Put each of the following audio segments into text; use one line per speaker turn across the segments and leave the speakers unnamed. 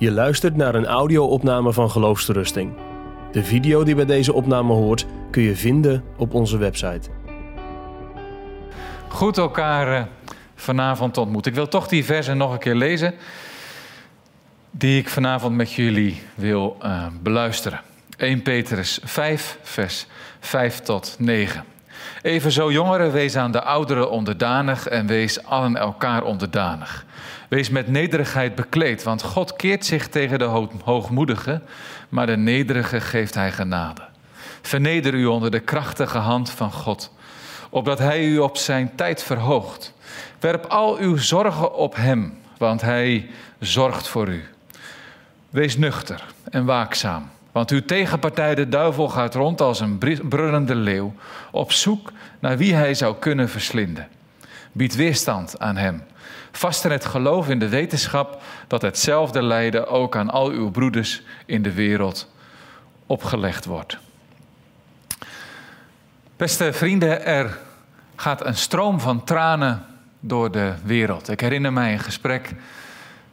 Je luistert naar een audio-opname van Geloofsterusting. De video die bij deze opname hoort kun je vinden op onze website.
Goed elkaar eh, vanavond ontmoet. Ik wil toch die versen nog een keer lezen die ik vanavond met jullie wil uh, beluisteren. 1 Petrus 5, vers 5 tot 9. Evenzo jongeren, wees aan de ouderen onderdanig en wees allen elkaar onderdanig. Wees met nederigheid bekleed, want God keert zich tegen de hoogmoedigen, maar de nederige geeft hij genade. Verneder u onder de krachtige hand van God, opdat hij u op zijn tijd verhoogt. Werp al uw zorgen op hem, want hij zorgt voor u. Wees nuchter en waakzaam. Want uw tegenpartij, de duivel, gaat rond als een brullende leeuw, op zoek naar wie hij zou kunnen verslinden. Bied weerstand aan hem. Vasten het geloof in de wetenschap dat hetzelfde lijden ook aan al uw broeders in de wereld opgelegd wordt. Beste vrienden, er gaat een stroom van tranen door de wereld. Ik herinner mij een gesprek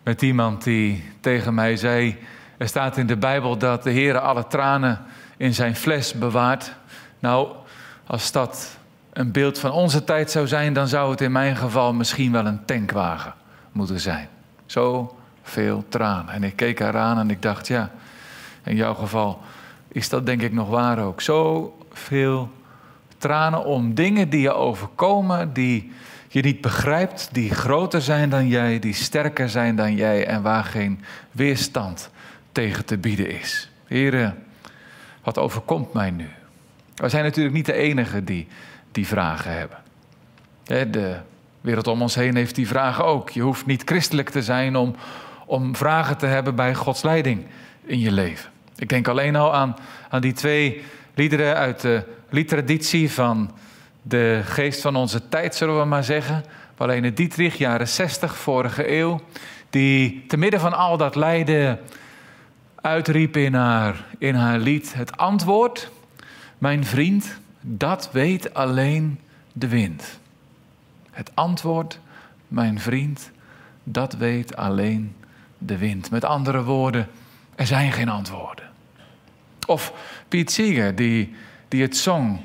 met iemand die tegen mij zei: Er staat in de Bijbel dat de Heer alle tranen in zijn fles bewaart. Nou, als dat een beeld van onze tijd zou zijn, dan zou het in mijn geval misschien wel een tankwagen moeten zijn. Zo veel tranen. En ik keek haar aan en ik dacht: Ja, in jouw geval is dat denk ik nog waar ook. Zo veel tranen om dingen die je overkomen, die je niet begrijpt, die groter zijn dan jij, die sterker zijn dan jij en waar geen weerstand tegen te bieden is. Heren, wat overkomt mij nu? We zijn natuurlijk niet de enigen die die vragen hebben. De wereld om ons heen heeft die vragen ook. Je hoeft niet christelijk te zijn om, om vragen te hebben bij Gods leiding in je leven. Ik denk alleen al aan, aan die twee liederen uit de liedtraditie van de geest van onze tijd, zullen we maar zeggen. Alleen Dietrich, jaren 60, vorige eeuw, die te midden van al dat lijden uitriep in haar, in haar lied het antwoord, mijn vriend, dat weet alleen de wind. Het antwoord, mijn vriend, dat weet alleen de wind. Met andere woorden, er zijn geen antwoorden. Of Piet Seeger, die, die het zong.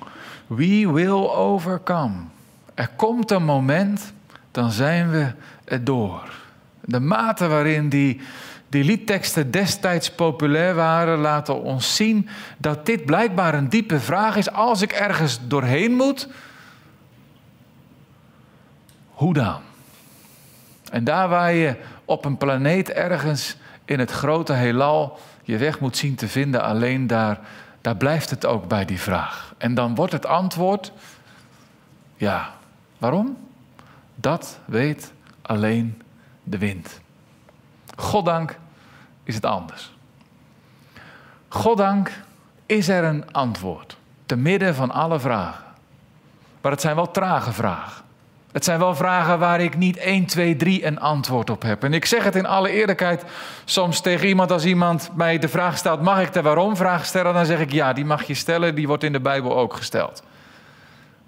We will overcome. Er komt een moment, dan zijn we er door. De mate waarin die, die liedteksten destijds populair waren, laten ons zien dat dit blijkbaar een diepe vraag is. Als ik ergens doorheen moet, hoe dan? En daar waar je op een planeet ergens in het grote heelal je weg moet zien te vinden, alleen daar, daar blijft het ook bij die vraag. En dan wordt het antwoord, ja, waarom? Dat weet alleen de wind. Goddank is het anders. Goddank is er een antwoord, te midden van alle vragen. Maar het zijn wel trage vragen. Het zijn wel vragen waar ik niet 1, 2, 3 een antwoord op heb. En ik zeg het in alle eerlijkheid soms tegen iemand als iemand mij de vraag stelt: mag ik de waarom-vraag stellen? Dan zeg ik ja, die mag je stellen, die wordt in de Bijbel ook gesteld.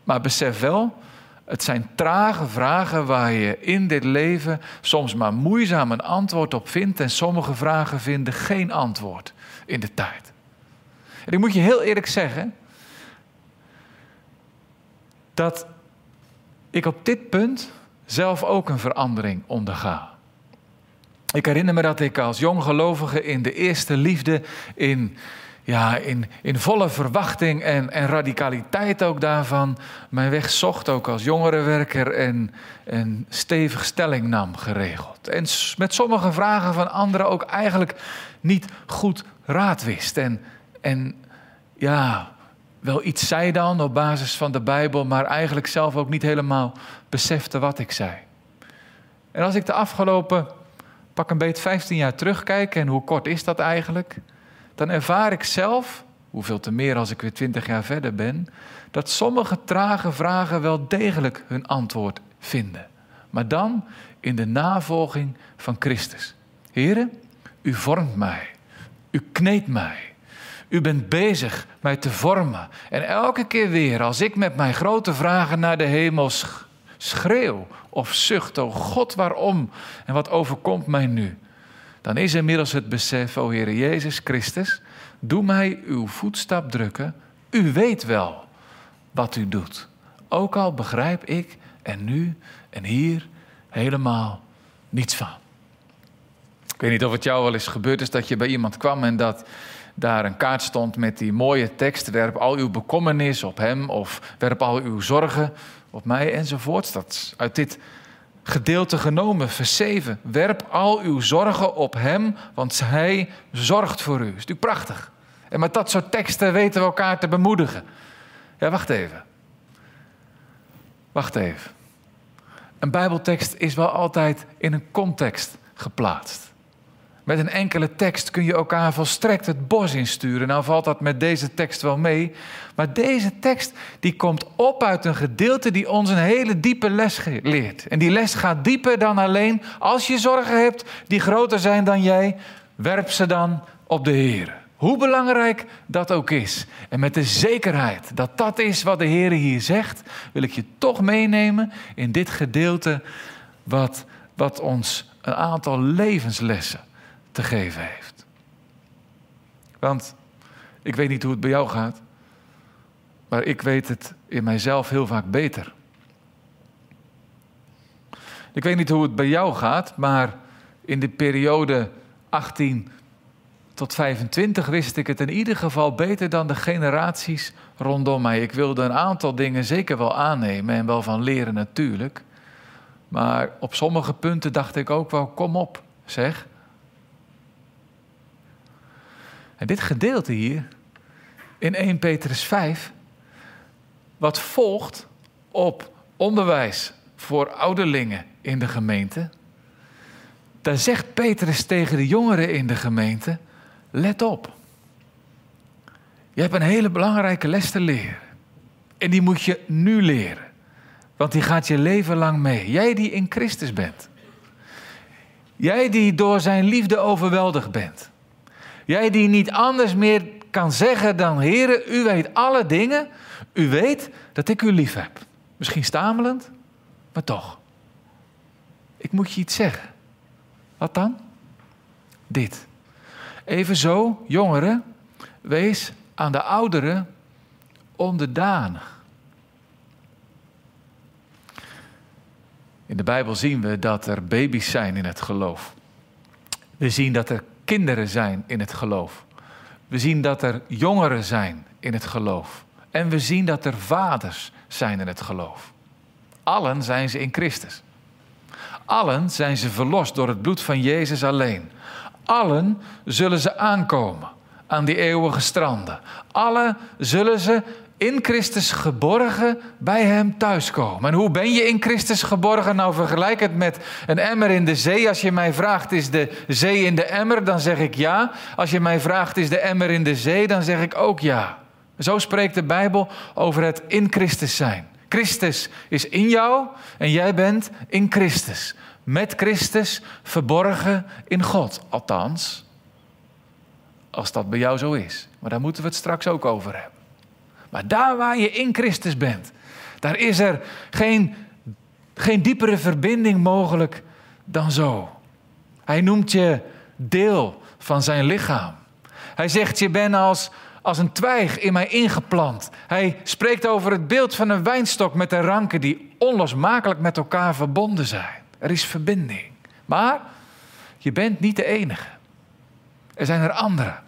Maar besef wel, het zijn trage vragen waar je in dit leven soms maar moeizaam een antwoord op vindt. En sommige vragen vinden geen antwoord in de tijd. En ik moet je heel eerlijk zeggen dat ik op dit punt zelf ook een verandering onderga. Ik herinner me dat ik als jong gelovige in de eerste liefde, in, ja, in, in volle verwachting en, en radicaliteit ook daarvan, mijn weg zocht, ook als jongerenwerker en, en stevig stelling nam geregeld. En met sommige vragen van anderen ook eigenlijk niet goed raad wist. En, en ja, wel iets zei dan op basis van de Bijbel, maar eigenlijk zelf ook niet helemaal besefte wat ik zei. En als ik de afgelopen pak een beetje 15 jaar terugkijk, en hoe kort is dat eigenlijk, dan ervaar ik zelf, hoeveel te meer als ik weer 20 jaar verder ben, dat sommige trage vragen wel degelijk hun antwoord vinden. Maar dan in de navolging van Christus. Heren, u vormt mij, u kneedt mij. U bent bezig mij te vormen. En elke keer weer, als ik met mijn grote vragen naar de hemel schreeuw of zucht, oh God, waarom? En wat overkomt mij nu? Dan is inmiddels het besef, o Heer Jezus Christus, doe mij uw voetstap drukken. U weet wel wat u doet. Ook al begrijp ik er nu en hier helemaal niets van. Ik weet niet of het jou wel eens gebeurd is dat je bij iemand kwam en dat daar een kaart stond met die mooie tekst: werp al uw bekommernis op hem of werp al uw zorgen op mij enzovoorts. Dat uit dit gedeelte genomen, vers 7. Werp al uw zorgen op hem, want hij zorgt voor u. is natuurlijk prachtig. En met dat soort teksten weten we elkaar te bemoedigen. Ja, wacht even. Wacht even. Een Bijbeltekst is wel altijd in een context geplaatst. Met een enkele tekst kun je elkaar volstrekt het bos insturen. Nou valt dat met deze tekst wel mee. Maar deze tekst die komt op uit een gedeelte die ons een hele diepe les leert. En die les gaat dieper dan alleen als je zorgen hebt die groter zijn dan jij, werp ze dan op de Heer. Hoe belangrijk dat ook is. En met de zekerheid dat dat is wat de Heer hier zegt, wil ik je toch meenemen in dit gedeelte wat, wat ons een aantal levenslessen te geven heeft. Want ik weet niet hoe het bij jou gaat, maar ik weet het in mijzelf heel vaak beter. Ik weet niet hoe het bij jou gaat, maar in de periode 18 tot 25 wist ik het in ieder geval beter dan de generaties rondom mij. Ik wilde een aantal dingen zeker wel aannemen en wel van leren natuurlijk. Maar op sommige punten dacht ik ook wel, kom op, zeg. Dit gedeelte hier, in 1 Petrus 5, wat volgt op onderwijs voor ouderlingen in de gemeente, daar zegt Petrus tegen de jongeren in de gemeente, let op. Je hebt een hele belangrijke les te leren. En die moet je nu leren. Want die gaat je leven lang mee. Jij die in Christus bent. Jij die door zijn liefde overweldigd bent. Jij die niet anders meer kan zeggen dan: Heere, u weet alle dingen. U weet dat ik u lief heb. Misschien stamelend, maar toch. Ik moet je iets zeggen. Wat dan? Dit. Evenzo, jongeren, wees aan de ouderen onderdanig. In de Bijbel zien we dat er baby's zijn in het geloof. We zien dat er kinderen zijn in het geloof. We zien dat er jongeren zijn in het geloof. En we zien dat er vaders zijn in het geloof. Allen zijn ze in Christus. Allen zijn ze verlost door het bloed van Jezus alleen. Allen zullen ze aankomen aan die eeuwige stranden. Allen zullen ze in Christus geborgen bij Hem thuiskomen. En hoe ben je in Christus geborgen? Nou, vergelijk het met een emmer in de zee. Als je mij vraagt, is de zee in de emmer? Dan zeg ik ja. Als je mij vraagt, is de emmer in de zee? Dan zeg ik ook ja. Zo spreekt de Bijbel over het in Christus zijn. Christus is in jou en jij bent in Christus. Met Christus verborgen in God. Althans, als dat bij jou zo is. Maar daar moeten we het straks ook over hebben. Maar daar waar je in Christus bent, daar is er geen, geen diepere verbinding mogelijk dan zo. Hij noemt je deel van zijn lichaam. Hij zegt, je bent als, als een twijg in mij ingeplant. Hij spreekt over het beeld van een wijnstok met de ranken die onlosmakelijk met elkaar verbonden zijn. Er is verbinding. Maar je bent niet de enige. Er zijn er anderen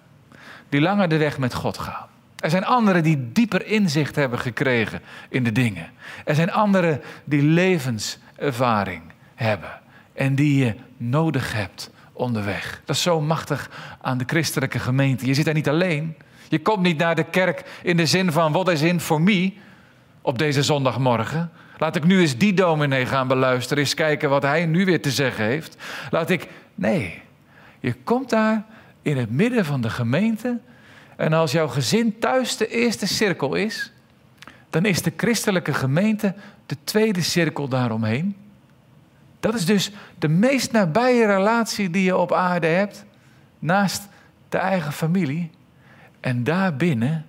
die langer de weg met God gaan. Er zijn anderen die dieper inzicht hebben gekregen in de dingen. Er zijn anderen die levenservaring hebben en die je nodig hebt onderweg. Dat is zo machtig aan de christelijke gemeente. Je zit daar niet alleen. Je komt niet naar de kerk in de zin van wat is in voor me op deze zondagmorgen. Laat ik nu eens die dominee gaan beluisteren, eens kijken wat hij nu weer te zeggen heeft. Laat ik. Nee, je komt daar in het midden van de gemeente en als jouw gezin thuis de eerste cirkel is, dan is de christelijke gemeente de tweede cirkel daaromheen. Dat is dus de meest nabije relatie die je op aarde hebt, naast de eigen familie. En daarbinnen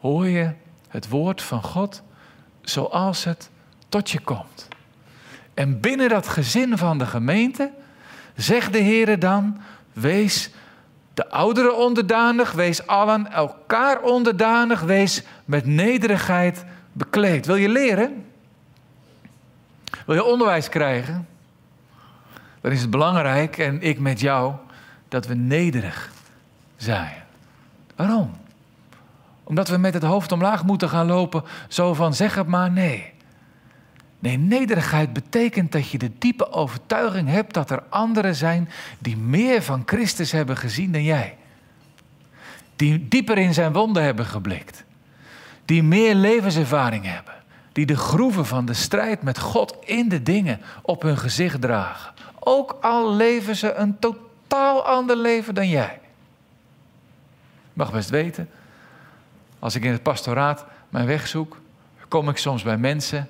hoor je het woord van God zoals het tot je komt. En binnen dat gezin van de gemeente zegt de Heer dan, Wees de ouderen onderdanig, wees allen elkaar onderdanig, wees met nederigheid bekleed. Wil je leren? Wil je onderwijs krijgen? Dan is het belangrijk, en ik met jou, dat we nederig zijn. Waarom? Omdat we met het hoofd omlaag moeten gaan lopen, zo van zeg het maar nee. Nee, nederigheid betekent dat je de diepe overtuiging hebt dat er anderen zijn die meer van Christus hebben gezien dan jij. Die dieper in zijn wonden hebben geblikt. Die meer levenservaring hebben. Die de groeven van de strijd met God in de dingen op hun gezicht dragen. Ook al leven ze een totaal ander leven dan jij. Je mag best weten, als ik in het pastoraat mijn weg zoek, kom ik soms bij mensen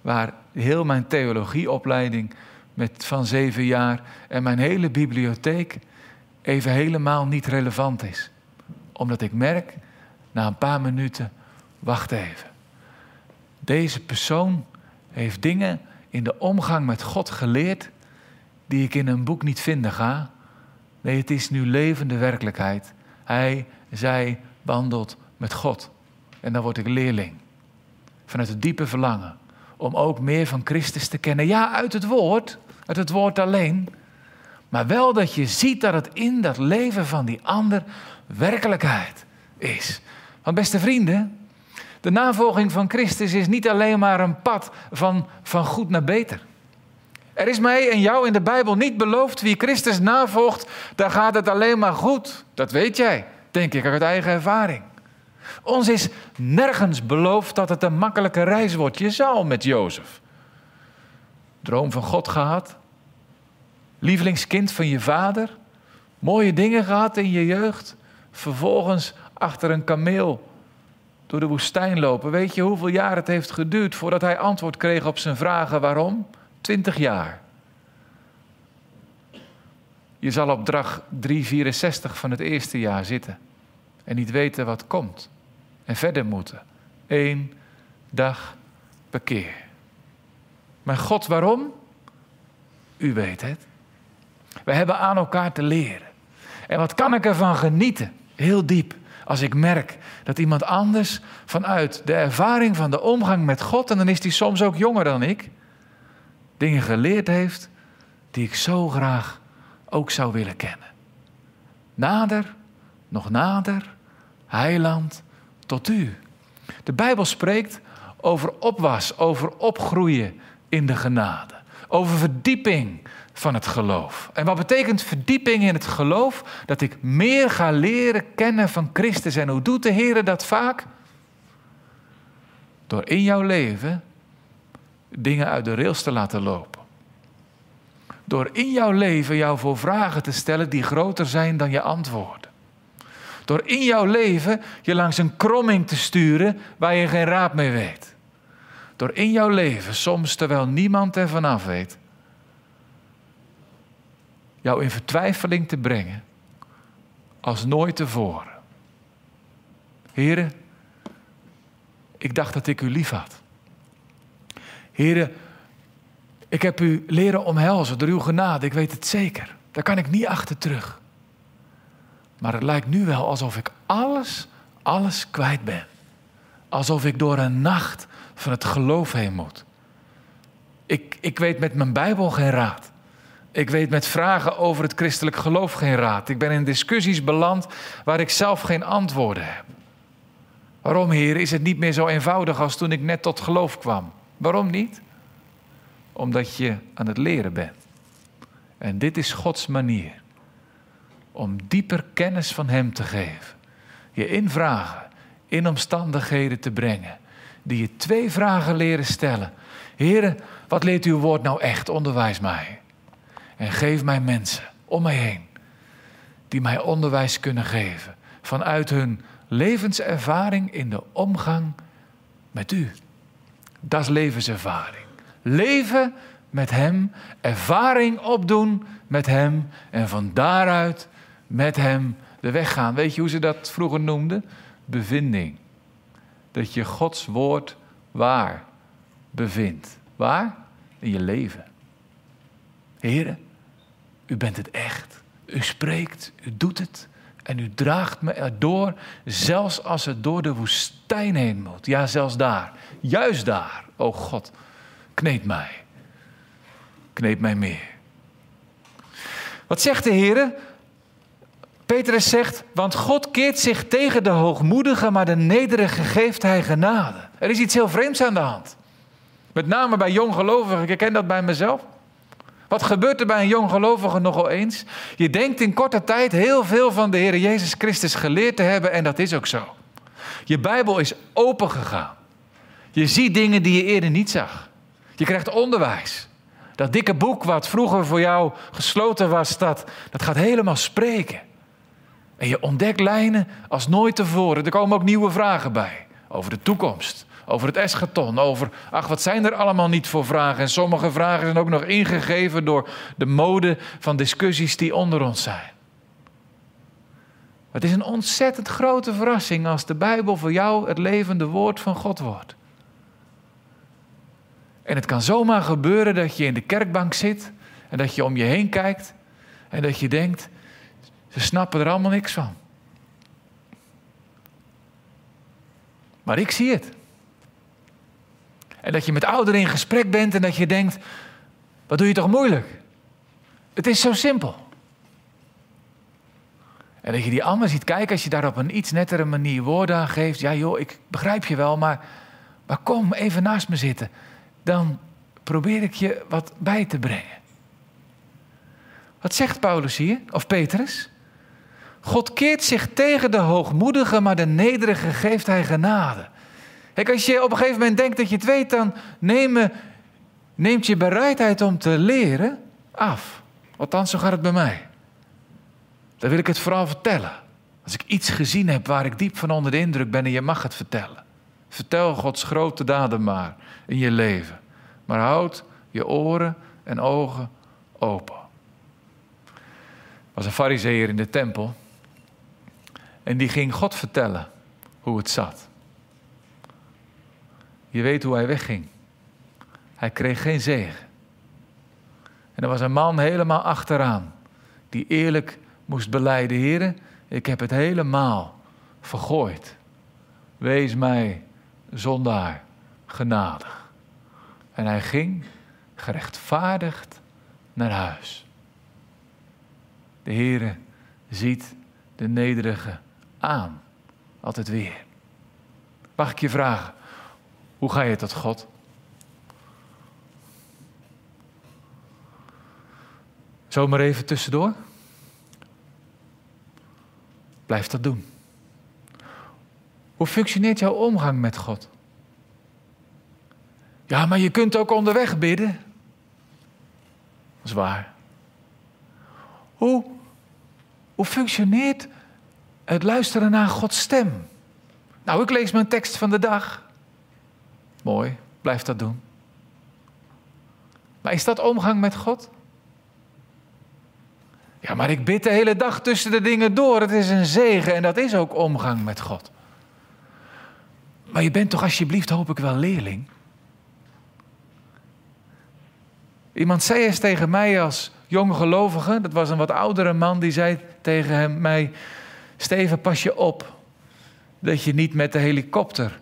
waar heel mijn theologieopleiding met van zeven jaar en mijn hele bibliotheek even helemaal niet relevant is. Omdat ik merk, na een paar minuten, wacht even. Deze persoon heeft dingen in de omgang met God geleerd die ik in een boek niet vinden ga. Nee, het is nu levende werkelijkheid. Hij, zij wandelt met God. En dan word ik leerling. Vanuit het diepe verlangen om ook meer van Christus te kennen. Ja, uit het woord, uit het woord alleen. Maar wel dat je ziet dat het in dat leven van die ander werkelijkheid is. Want beste vrienden, de navolging van Christus is niet alleen maar een pad van, van goed naar beter. Er is mij en jou in de Bijbel niet beloofd wie Christus navolgt, daar gaat het alleen maar goed. Dat weet jij, denk ik uit eigen ervaring. Ons is nergens beloofd dat het een makkelijke reis wordt. Je zou met Jozef. Droom van God gehad. Lievelingskind van je vader. Mooie dingen gehad in je jeugd. Vervolgens achter een kameel door de woestijn lopen. Weet je hoeveel jaar het heeft geduurd voordat hij antwoord kreeg op zijn vragen waarom? Twintig jaar. Je zal op drag 364 van het eerste jaar zitten en niet weten wat komt en verder moeten. Eén dag per keer. Maar God, waarom? U weet het. We hebben aan elkaar te leren. En wat kan ik ervan genieten? Heel diep. Als ik merk dat iemand anders vanuit de ervaring van de omgang met God, en dan is die soms ook jonger dan ik, dingen geleerd heeft die ik zo graag ook zou willen kennen. Nader, nog nader, heiland, tot u. De Bijbel spreekt over opwas, over opgroeien in de genade, over verdieping van het geloof. En wat betekent verdieping in het geloof? Dat ik meer ga leren kennen van Christus. En hoe doet de Heer dat vaak? Door in jouw leven dingen uit de rails te laten lopen. Door in jouw leven jou voor vragen te stellen die groter zijn dan je antwoorden. Door in jouw leven je langs een kromming te sturen waar je geen raad mee weet. Door in jouw leven, soms terwijl niemand er vanaf weet, jou in vertwijfeling te brengen als nooit tevoren. Heren, ik dacht dat ik u lief had. Heren, ik heb u leren omhelzen door uw genade, ik weet het zeker. Daar kan ik niet achter terug. Maar het lijkt nu wel alsof ik alles, alles kwijt ben. Alsof ik door een nacht van het geloof heen moet. Ik, ik weet met mijn Bijbel geen raad. Ik weet met vragen over het christelijk geloof geen raad. Ik ben in discussies beland waar ik zelf geen antwoorden heb. Waarom, Heer, is het niet meer zo eenvoudig als toen ik net tot geloof kwam? Waarom niet? Omdat je aan het leren bent. En dit is Gods manier om dieper kennis van Hem te geven. Je in vragen, in omstandigheden te brengen. Die je twee vragen leren stellen. Heren, wat leert uw woord nou echt? Onderwijs mij. En geef mij mensen om mij heen. Die mij onderwijs kunnen geven. Vanuit hun levenservaring in de omgang met u. Dat is levenservaring. Leven met Hem, ervaring opdoen met Hem en van daaruit met hem de weg gaan. Weet je hoe ze dat vroeger noemden? Bevinding. Dat je Gods woord waar bevindt. Waar? In je leven. Heren, u bent het echt. U spreekt, u doet het en u draagt me erdoor, zelfs als het door de woestijn heen moet. Ja, zelfs daar, juist daar, o God, kneed mij. Kneed mij meer. Wat zegt de Heer? Petrus zegt, want God keert zich tegen de hoogmoedige, maar de nederige geeft hij genade. Er is iets heel vreemds aan de hand. Met name bij jonggelovigen, ik ken dat bij mezelf. Wat gebeurt er bij een jonggelovige nogal eens? Je denkt in korte tijd heel veel van de Heer Jezus Christus geleerd te hebben en dat is ook zo. Je Bijbel is opengegaan. Je ziet dingen die je eerder niet zag. Je krijgt onderwijs. Dat dikke boek wat vroeger voor jou gesloten was, dat, dat gaat helemaal spreken. En je ontdekt lijnen als nooit tevoren. Er komen ook nieuwe vragen bij. Over de toekomst, over het eschaton, over... Ach, wat zijn er allemaal niet voor vragen? En sommige vragen zijn ook nog ingegeven door de mode van discussies die onder ons zijn. Het is een ontzettend grote verrassing als de Bijbel voor jou het levende woord van God wordt. En het kan zomaar gebeuren dat je in de kerkbank zit en dat je om je heen kijkt en dat je denkt, ze snappen er allemaal niks van. Maar ik zie het. En dat je met ouderen in gesprek bent en dat je denkt, wat doe je toch moeilijk? Het is zo simpel. En dat je die allemaal ziet kijken als je daar op een iets nettere manier woorden aan geeft. Ja joh, ik begrijp je wel, maar, maar kom even naast me zitten dan probeer ik je wat bij te brengen. Wat zegt Paulus hier, of Petrus? God keert zich tegen de hoogmoedige, maar de nederige geeft hij genade. Kijk, als je op een gegeven moment denkt dat je het weet, dan neem, neemt je bereidheid om te leren af. Althans, zo gaat het bij mij. Dan wil ik het vooral vertellen. Als ik iets gezien heb waar ik diep van onder de indruk ben en je mag het vertellen. Vertel Gods grote daden maar in je leven. Maar houd je oren en ogen open. Er was een fariseer in de tempel. En die ging God vertellen hoe het zat. Je weet hoe hij wegging. Hij kreeg geen zegen. En er was een man helemaal achteraan. Die eerlijk moest beleiden. Heren, ik heb het helemaal vergooid. Wees mij zondaar genadig. En hij ging gerechtvaardigd naar huis. De Heere ziet de nederige aan, altijd weer. Mag ik je vragen, hoe ga je tot God? Zomaar even tussendoor. Blijf dat doen. Hoe functioneert jouw omgang met God? Ja, maar je kunt ook onderweg bidden. Dat is waar. Hoe, hoe functioneert het luisteren naar Gods stem? Nou, ik lees mijn tekst van de dag. Mooi, blijf dat doen. Maar is dat omgang met God? Ja, maar ik bid de hele dag tussen de dingen door. Het is een zegen en dat is ook omgang met God. Maar je bent toch alsjeblieft, hoop ik wel, leerling? Iemand zei eens tegen mij als jonge gelovige, dat was een wat oudere man, die zei tegen hem, mij: Steven, pas je op dat je niet met de helikopter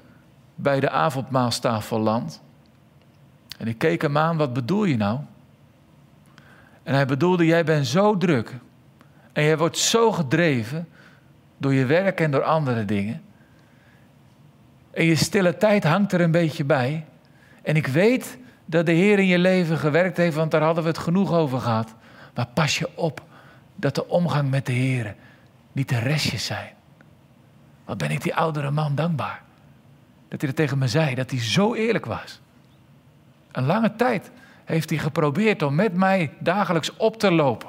bij de avondmaalstafel landt. En ik keek hem aan, wat bedoel je nou? En hij bedoelde, jij bent zo druk en jij wordt zo gedreven door je werk en door andere dingen. En je stille tijd hangt er een beetje bij. En ik weet dat de Heer in je leven gewerkt heeft, want daar hadden we het genoeg over gehad. Maar pas je op dat de omgang met de Heer niet de restjes zijn. Wat ben ik die oudere man dankbaar. Dat hij dat tegen me zei, dat hij zo eerlijk was. Een lange tijd heeft hij geprobeerd om met mij dagelijks op te lopen.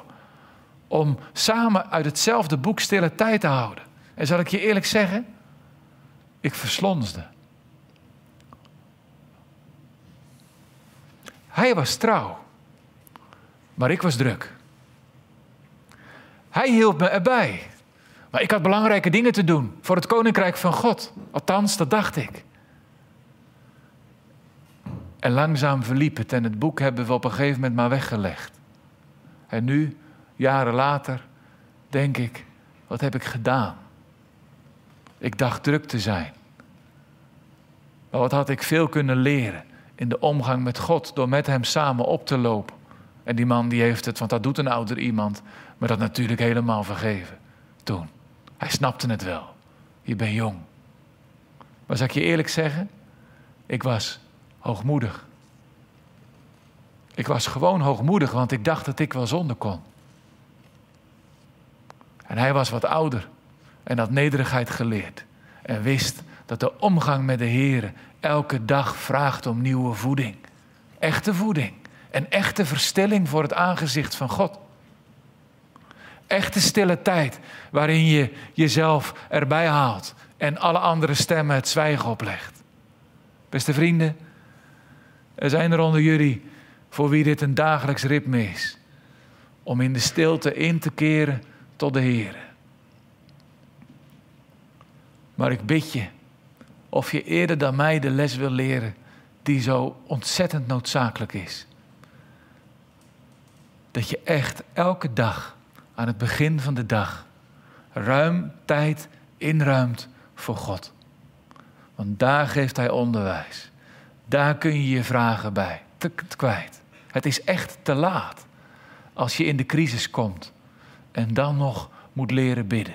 Om samen uit hetzelfde boek stille tijd te houden. En zal ik je eerlijk zeggen, ik verslonsde. Hij was trouw, maar ik was druk. Hij hielp me erbij, maar ik had belangrijke dingen te doen voor het koninkrijk van God. Althans, dat dacht ik. En langzaam verliep het en het boek hebben we op een gegeven moment maar weggelegd. En nu, jaren later, denk ik, wat heb ik gedaan? Ik dacht druk te zijn. Maar wat had ik veel kunnen leren in de omgang met God door met Hem samen op te lopen. En die man die heeft het, want dat doet een ouder iemand, maar dat natuurlijk helemaal vergeven toen. Hij snapte het wel. Je bent jong. Maar zal ik je eerlijk zeggen? Ik was hoogmoedig. Ik was gewoon hoogmoedig, want ik dacht dat ik wel zonder kon. En hij was wat ouder en had nederigheid geleerd. En wist dat de omgang met de Heer elke dag vraagt om nieuwe voeding. Echte voeding. En echte verstilling voor het aangezicht van God. Echte stille tijd waarin je jezelf erbij haalt en alle andere stemmen het zwijgen oplegt. Beste vrienden, er zijn er onder jullie voor wie dit een dagelijks ritme is. Om in de stilte in te keren tot de Heer. Maar ik bid je of je eerder dan mij de les wil leren die zo ontzettend noodzakelijk is. Dat je echt elke dag aan het begin van de dag ruim tijd inruimt voor God. Want daar geeft Hij onderwijs. Daar kun je je vragen bij te, kwijt. Het is echt te laat als je in de crisis komt en dan nog moet leren bidden.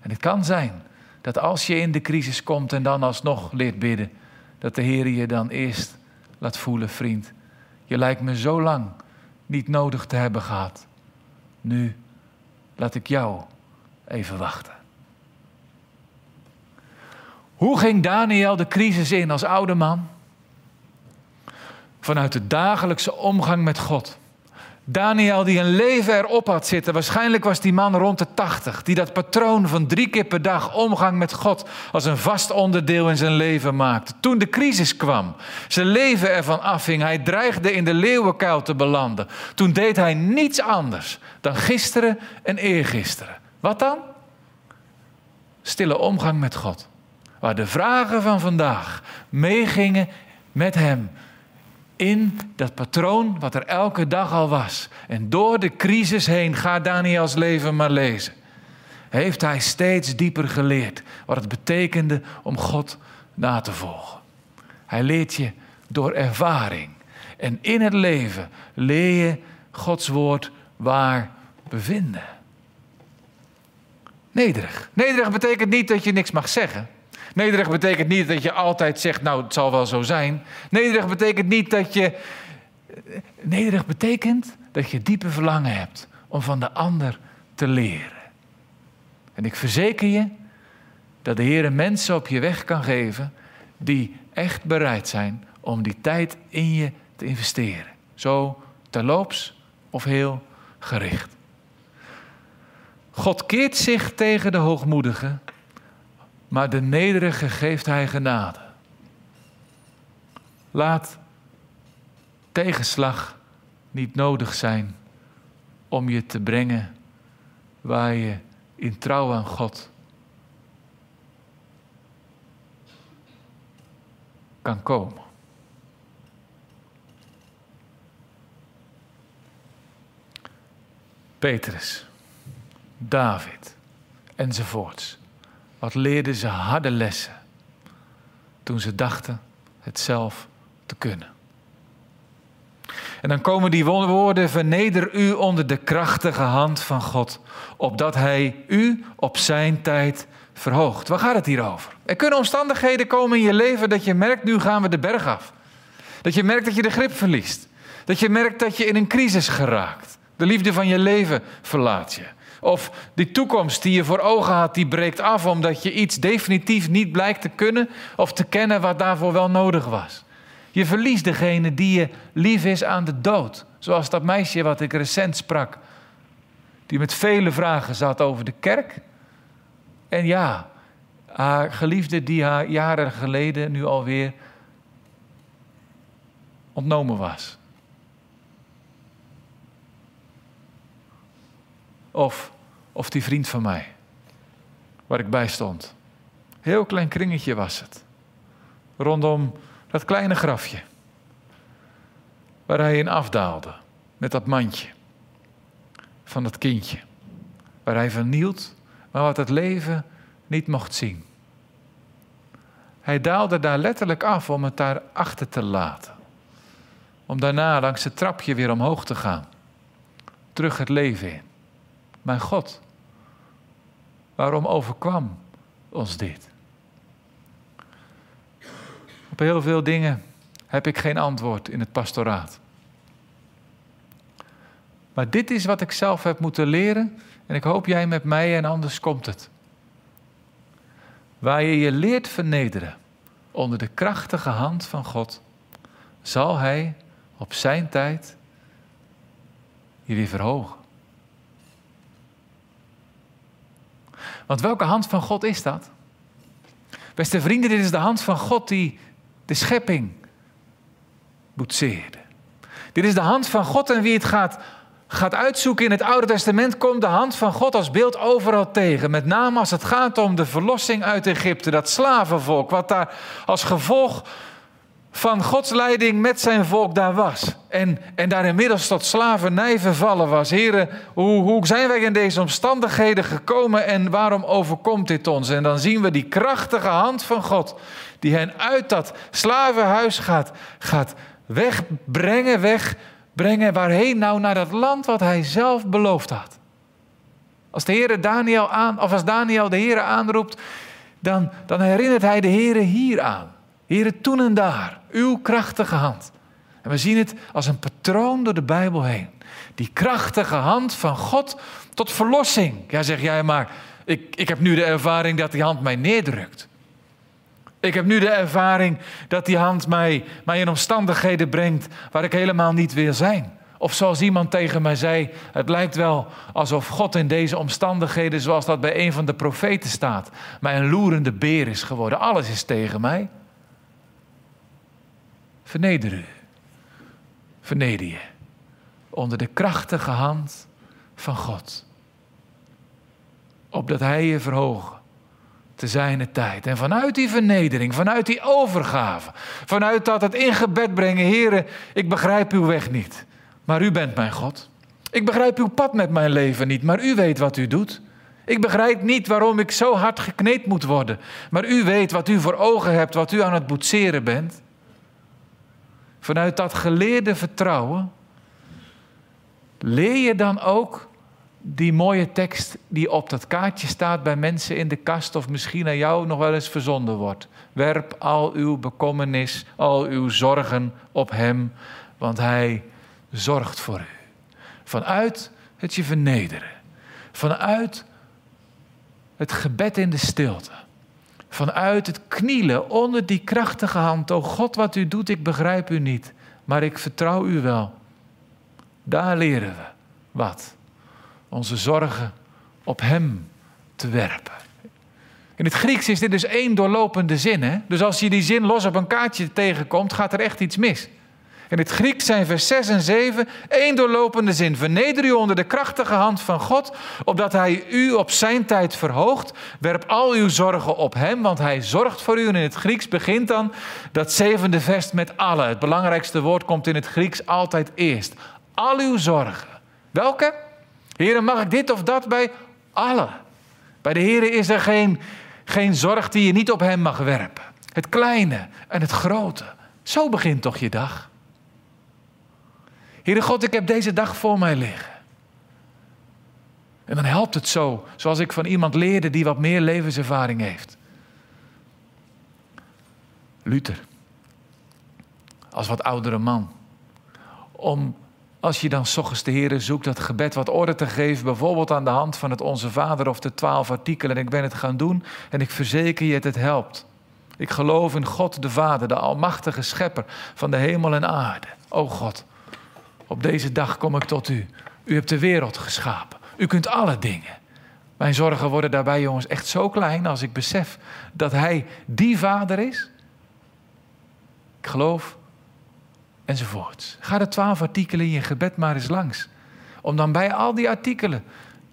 En het kan zijn dat als je in de crisis komt en dan alsnog leert bidden, dat de Heer je dan eerst laat voelen, vriend. Je lijkt me zo lang niet nodig te hebben gehad. Nu laat ik jou even wachten. Hoe ging Daniel de crisis in als oude man? Vanuit de dagelijkse omgang met God. Daniel die een leven erop had zitten. Waarschijnlijk was die man rond de tachtig. Die dat patroon van drie keer per dag omgang met God als een vast onderdeel in zijn leven maakte. Toen de crisis kwam, zijn leven ervan afhing. Hij dreigde in de leeuwenkuil te belanden. Toen deed hij niets anders dan gisteren en eergisteren. Wat dan? Stille omgang met God. Waar de vragen van vandaag meegingen met hem in dat patroon wat er elke dag al was. En door de crisis heen, ga Daniels leven maar lezen. Heeft hij steeds dieper geleerd wat het betekende om God na te volgen. Hij leert je door ervaring. En in het leven leer je Gods woord waar bevinden. Nederig. Nederig betekent niet dat je niks mag zeggen. Nederig betekent niet dat je altijd zegt, nou het zal wel zo zijn. Nederig betekent niet dat je. Nederig betekent dat je diepe verlangen hebt om van de ander te leren. En ik verzeker je dat de Heer mensen op je weg kan geven die echt bereid zijn om die tijd in je te investeren. Zo terloops of heel gericht. God keert zich tegen de hoogmoedigen maar de nederige geeft hij genade. Laat tegenslag niet nodig zijn om je te brengen waar je in trouw aan God kan komen. Petrus, David enzovoorts. Wat leerden ze harde lessen toen ze dachten het zelf te kunnen. En dan komen die woorden: verneder u onder de krachtige hand van God, opdat Hij u op zijn tijd verhoogt. Waar gaat het hier over? Er kunnen omstandigheden komen in je leven dat je merkt, nu gaan we de berg af. Dat je merkt dat je de grip verliest. Dat je merkt dat je in een crisis geraakt. De liefde van je leven verlaat je. Of die toekomst die je voor ogen had, die breekt af omdat je iets definitief niet blijkt te kunnen of te kennen wat daarvoor wel nodig was. Je verliest degene die je lief is aan de dood. Zoals dat meisje wat ik recent sprak. Die met vele vragen zat over de kerk. En ja, haar geliefde die haar jaren geleden nu alweer ontnomen was. Of, of die vriend van mij, waar ik bij stond. Heel klein kringetje was het. Rondom dat kleine grafje. Waar hij in afdaalde. Met dat mandje. Van dat kindje. waar hij vernield, maar wat het leven niet mocht zien. Hij daalde daar letterlijk af om het daar achter te laten. Om daarna langs het trapje weer omhoog te gaan. Terug het leven in. Mijn God, waarom overkwam ons dit? Op heel veel dingen heb ik geen antwoord in het pastoraat. Maar dit is wat ik zelf heb moeten leren en ik hoop jij met mij en anders komt het. Waar je je leert vernederen onder de krachtige hand van God, zal Hij op Zijn tijd je weer verhogen. Want welke hand van God is dat? Beste vrienden, dit is de hand van God die de schepping boetseerde. Dit is de hand van God en wie het gaat gaat uitzoeken in het Oude Testament, komt de hand van God als beeld overal tegen. Met name als het gaat om de verlossing uit Egypte, dat slavenvolk, wat daar als gevolg van Gods leiding met zijn volk daar was. En, en daar inmiddels tot slavernij vervallen was. Heren, hoe, hoe zijn wij in deze omstandigheden gekomen en waarom overkomt dit ons? En dan zien we die krachtige hand van God, die hen uit dat slavenhuis gaat, gaat wegbrengen, weg brengen. Waarheen nou? Naar dat land wat hij zelf beloofd had. Als de Heere Daniel aan, of als Daniel de Heere aanroept, dan, dan herinnert hij de Heere hier aan. Heere, toen en daar, uw krachtige hand. En we zien het als een patroon door de Bijbel heen. Die krachtige hand van God tot verlossing. Ja, zeg jij maar, ik, ik heb nu de ervaring dat die hand mij neerdrukt. Ik heb nu de ervaring dat die hand mij, mij in omstandigheden brengt waar ik helemaal niet wil zijn. Of zoals iemand tegen mij zei, het lijkt wel alsof God in deze omstandigheden, zoals dat bij een van de profeten staat, mij een loerende beer is geworden. Alles is tegen mij. Verneder u. Je. Onder de krachtige hand van God. Opdat Hij je verhogen te zijne tijd. En vanuit die vernedering, vanuit die overgave, vanuit dat het in gebed brengen, heren, ik begrijp uw weg niet, maar u bent mijn God. Ik begrijp uw pad met mijn leven niet, maar u weet wat u doet. Ik begrijp niet waarom ik zo hard gekneed moet worden, maar u weet wat u voor ogen hebt, wat u aan het boetseren bent. Vanuit dat geleerde vertrouwen leer je dan ook die mooie tekst die op dat kaartje staat bij mensen in de kast of misschien aan jou nog wel eens verzonden wordt. Werp al uw bekommernis, al uw zorgen op Hem, want Hij zorgt voor u. Vanuit het je vernederen, vanuit het gebed in de stilte, vanuit het knielen onder die krachtige hand. O God, wat u doet, ik begrijp u niet, maar ik vertrouw u wel. Daar leren we wat onze zorgen op Hem te werpen. In het Grieks is dit dus één doorlopende zin. Hè? Dus als je die zin los op een kaartje tegenkomt, gaat er echt iets mis. In het Grieks zijn vers 6 en 7 één doorlopende zin. Verneder u onder de krachtige hand van God, opdat Hij u op zijn tijd verhoogt. Werp al uw zorgen op Hem, want Hij zorgt voor u. En in het Grieks begint dan dat zevende vers met alle. Het belangrijkste woord komt in het Grieks altijd eerst. Al uw zorgen. Welke? Heren, mag ik dit of dat bij alle? Bij de Heren is er geen, geen zorg die je niet op Hem mag werpen. Het kleine en het grote. Zo begint toch je dag. Heere God, ik heb deze dag voor mij liggen. En dan helpt het zo, zoals ik van iemand leerde die wat meer levenservaring heeft. Luther, als wat oudere man, om als je dan ochtends de Heer zoekt dat gebed wat orde te geven, bijvoorbeeld aan de hand van het Onze Vader of de twaalf artikelen. En ik ben het gaan doen en ik verzeker je, het, het helpt. Ik geloof in God de Vader, de almachtige schepper van de hemel en aarde. O God, op deze dag kom ik tot u. U hebt de wereld geschapen. U kunt alle dingen. Mijn zorgen worden daarbij, jongens, echt zo klein als ik besef dat Hij die Vader is. Ik geloof enzovoort. Ga de twaalf artikelen in je gebed maar eens langs. Om dan bij al die artikelen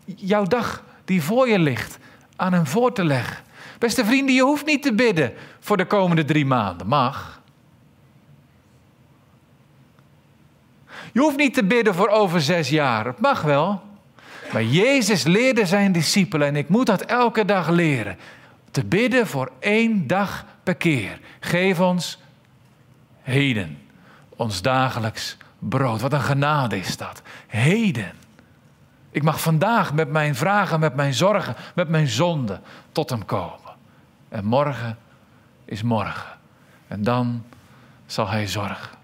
jouw dag die voor je ligt aan hem voor te leggen. Beste vrienden, je hoeft niet te bidden voor de komende drie maanden. Mag. Je hoeft niet te bidden voor over zes jaar. Het mag wel. Maar Jezus leerde zijn discipelen, en ik moet dat elke dag leren, te bidden voor één dag per keer. Geef ons heden ons dagelijks brood. Wat een genade is dat. Heden. Ik mag vandaag met mijn vragen, met mijn zorgen, met mijn zonden tot hem komen. En morgen is morgen. En dan zal hij zorgen.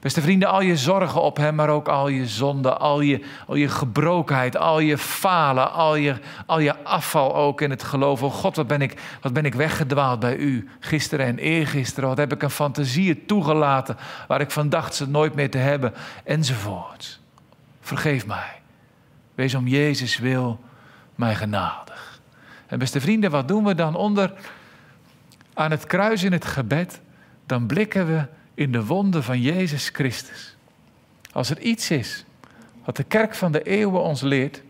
Beste vrienden, al je zorgen op hem, maar ook al je zonden, al je, al je gebrokenheid, al je falen, al je, al je afval ook in het geloof. Oh God, wat ben, ik, wat ben ik weggedwaald bij u gisteren en eergisteren. Wat heb ik een fantasie toegelaten waar ik van dacht ze nooit meer te hebben, enzovoort. Vergeef mij. Wees om Jezus wil mij genadig. En beste vrienden, wat doen we dan onder aan het kruis in het gebed? Dan blikken we in de wonden van Jezus Christus. Als er iets is wat de kerk van de eeuwen ons leert,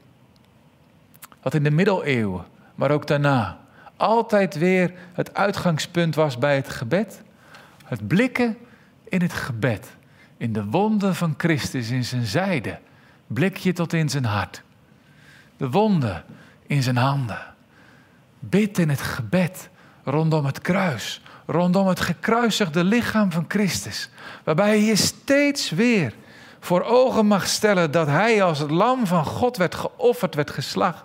wat in de middeleeuwen, maar ook daarna, altijd weer het uitgangspunt was bij het gebed, het blikken in het gebed, in de wonden van Christus in zijn zijde, blik je tot in zijn hart. De wonden in zijn handen. Bid in het gebed rondom het kruis, rondom het gekruisigde lichaam van Christus. Waarbij je steeds weer voor ogen mag stellen dat hij als het lam van God werd geofferd, werd geslacht.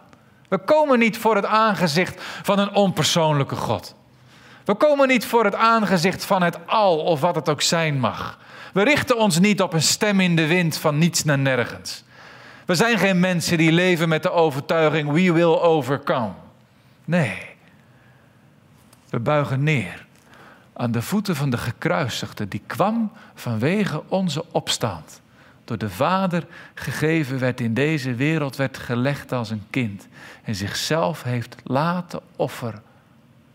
We komen niet voor het aangezicht van een onpersoonlijke God. We komen niet voor het aangezicht van het al of wat het ook zijn mag. We richten ons niet op een stem in de wind van niets naar nergens. We zijn geen mensen die leven met de overtuiging we will overcome. Nee. We buigen neer aan de voeten van de gekruisigde, die kwam vanwege onze opstand. Door de Vader gegeven werd in deze wereld, werd gelegd als een kind. En zichzelf heeft laten offeren.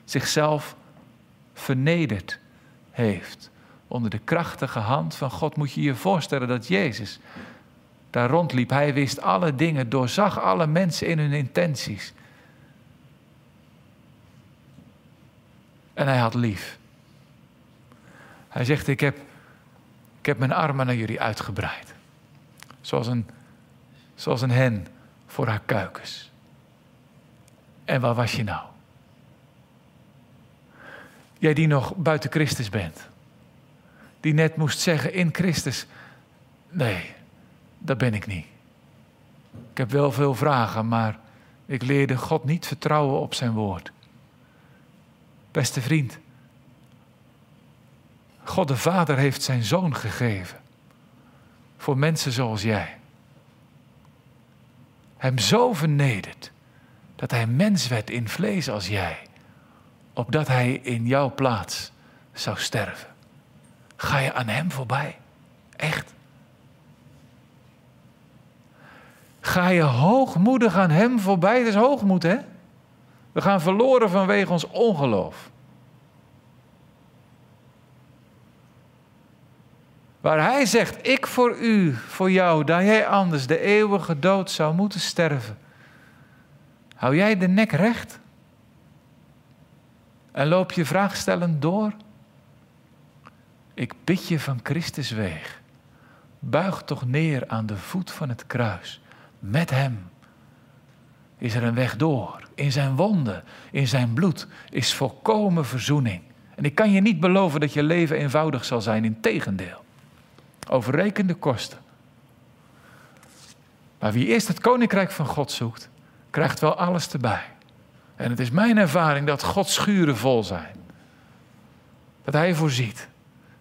Zichzelf vernederd heeft. Onder de krachtige hand van God moet je je voorstellen dat Jezus daar rondliep. Hij wist alle dingen, doorzag alle mensen in hun intenties. En hij had lief. Hij zegt, ik heb, ik heb mijn armen naar jullie uitgebreid. Zoals een, zoals een hen voor haar kuikens. En waar was je nou? Jij die nog buiten Christus bent. Die net moest zeggen in Christus. Nee, dat ben ik niet. Ik heb wel veel vragen, maar ik leerde God niet vertrouwen op zijn woord. Beste vriend, God de Vader heeft zijn zoon gegeven voor mensen zoals jij. Hem zo vernederd dat hij mens werd in vlees als jij, opdat hij in jouw plaats zou sterven. Ga je aan hem voorbij? Echt? Ga je hoogmoedig aan hem voorbij? Dat is hoogmoed, hè? We gaan verloren vanwege ons ongeloof. Waar hij zegt, ik voor u, voor jou, dat jij anders de eeuwige dood zou moeten sterven. Hou jij de nek recht? En loop je vraagstellend door? Ik bid je van Christus weeg. Buig toch neer aan de voet van het kruis. Met hem is er een weg door. In zijn wonden, in zijn bloed is volkomen verzoening. En ik kan je niet beloven dat je leven eenvoudig zal zijn, in tegendeel overrekende kosten. Maar wie eerst het koninkrijk van God zoekt, krijgt wel alles erbij. En het is mijn ervaring dat Gods schuren vol zijn. Dat Hij voorziet.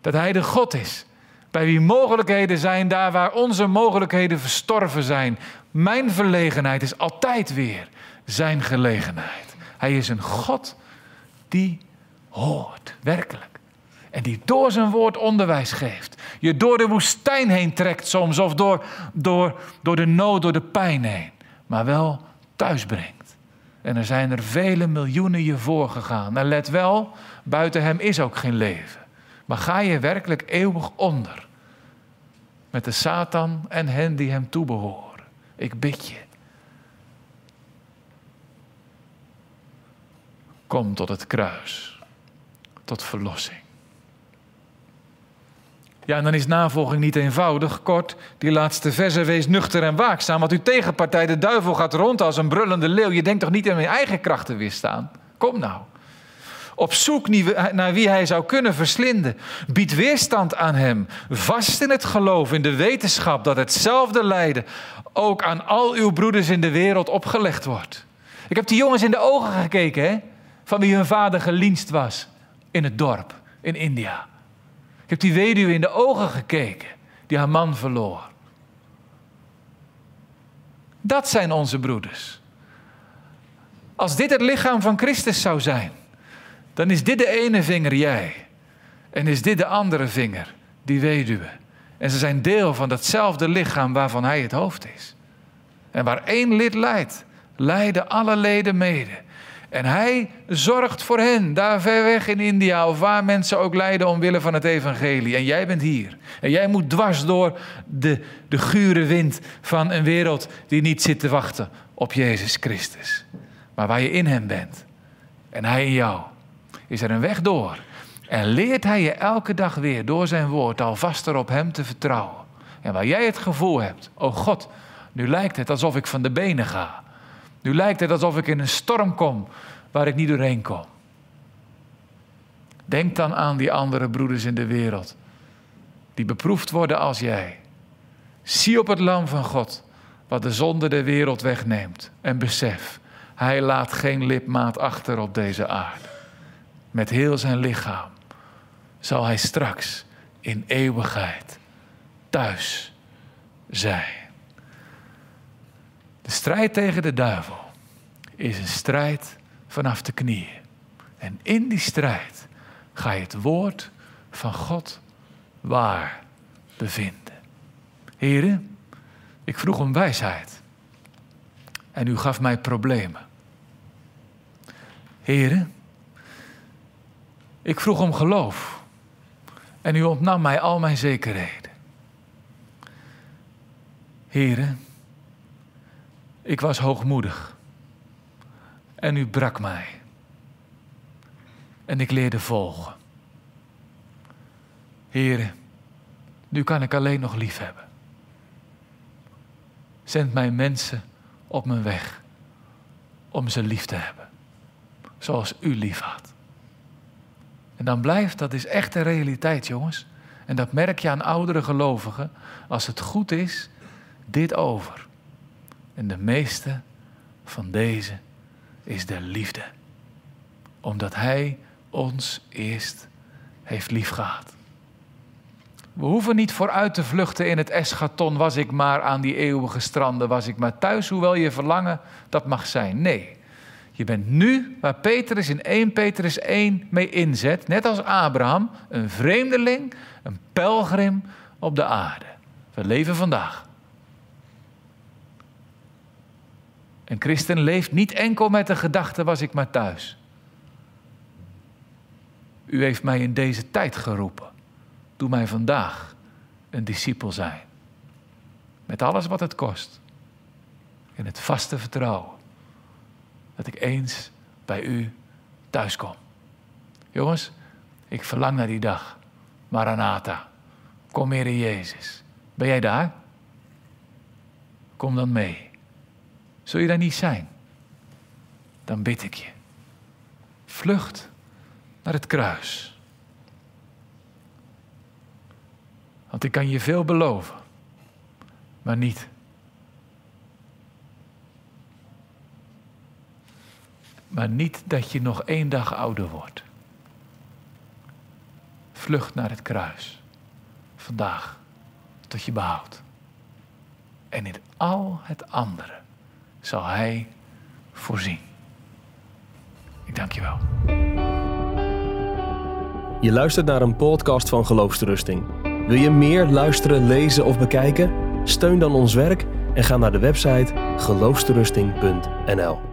Dat Hij de God is. Bij wie mogelijkheden zijn daar waar onze mogelijkheden verstorven zijn. Mijn verlegenheid is altijd weer Zijn gelegenheid. Hij is een God die hoort, werkelijk. En die door zijn woord onderwijs geeft. Je door de woestijn heen trekt soms. Of door, door, door de nood, door de pijn heen. Maar wel thuis brengt. En er zijn er vele miljoenen je voorgegaan. En let wel, buiten hem is ook geen leven. Maar ga je werkelijk eeuwig onder. Met de Satan en hen die hem toebehoren. Ik bid je. Kom tot het kruis. Tot verlossing. Ja, en dan is navolging niet eenvoudig. Kort, die laatste verse, wees nuchter en waakzaam. Want uw tegenpartij, de duivel, gaat rond als een brullende leeuw. Je denkt toch niet aan je eigen krachten weerstaan? Kom nou. Op zoek naar wie hij zou kunnen verslinden. Bied weerstand aan hem. Vast in het geloof, in de wetenschap dat hetzelfde lijden ook aan al uw broeders in de wereld opgelegd wordt. Ik heb die jongens in de ogen gekeken, hè? van wie hun vader gelienst was in het dorp in India. Ik heb die weduwe in de ogen gekeken die haar man verloor. Dat zijn onze broeders. Als dit het lichaam van Christus zou zijn, dan is dit de ene vinger jij. En is dit de andere vinger, die weduwe. En ze zijn deel van datzelfde lichaam waarvan hij het hoofd is. En waar één lid leidt, lijden alle leden mede. En hij zorgt voor hen, daar ver weg in India of waar mensen ook lijden omwille van het evangelie. En jij bent hier. En jij moet dwars door de, de gure wind van een wereld die niet zit te wachten op Jezus Christus. Maar waar je in hem bent en hij in jou, is er een weg door. En leert hij je elke dag weer door zijn woord al vaster op hem te vertrouwen. En waar jij het gevoel hebt, oh God, nu lijkt het alsof ik van de benen ga. Nu lijkt het alsof ik in een storm kom waar ik niet doorheen kom. Denk dan aan die andere broeders in de wereld, die beproefd worden als jij. Zie op het lam van God, wat de zonde der wereld wegneemt. En besef, hij laat geen lipmaat achter op deze aarde. Met heel zijn lichaam zal hij straks in eeuwigheid thuis zijn. De strijd tegen de duivel is een strijd vanaf de knieën. En in die strijd ga je het woord van God waar bevinden. Heren, ik vroeg om wijsheid. En u gaf mij problemen. Heren, ik vroeg om geloof. En u ontnam mij al mijn zekerheden. Heren, ik was hoogmoedig. En u brak mij. En ik leerde volgen. Heren, nu kan ik alleen nog lief hebben. Zend mij mensen op mijn weg om ze lief te hebben. Zoals u lief had. En dan blijft, dat is echt een realiteit, jongens. En dat merk je aan oudere gelovigen. Als het goed is, dit over. En de meeste van deze is de liefde. Omdat Hij ons eerst heeft liefgehad. We hoeven niet vooruit te vluchten in het eschaton. Was ik maar aan die eeuwige stranden, was ik maar thuis, hoewel je verlangen dat mag zijn. Nee, je bent nu waar Petrus in 1 Petrus 1 mee inzet, net als Abraham, een vreemdeling, een pelgrim op de aarde. We leven vandaag. Een christen leeft niet enkel met de gedachte was ik maar thuis. U heeft mij in deze tijd geroepen. Doe mij vandaag een discipel zijn. Met alles wat het kost. In het vaste vertrouwen dat ik eens bij u thuis kom. Jongens, ik verlang naar die dag. Maranatha. Kom, Heer Jezus. Ben jij daar? Kom dan mee. Zul je daar niet zijn? Dan bid ik je. Vlucht naar het kruis. Want ik kan je veel beloven, maar niet. Maar niet dat je nog één dag ouder wordt. Vlucht naar het kruis. Vandaag. Tot je behoudt. En in al het andere zal Hij voorzien. Ik dank je wel.
Je luistert naar een podcast van Geloofsterusting. Wil je meer luisteren, lezen of bekijken? Steun dan ons werk en ga naar de website geloofsterusting.nl.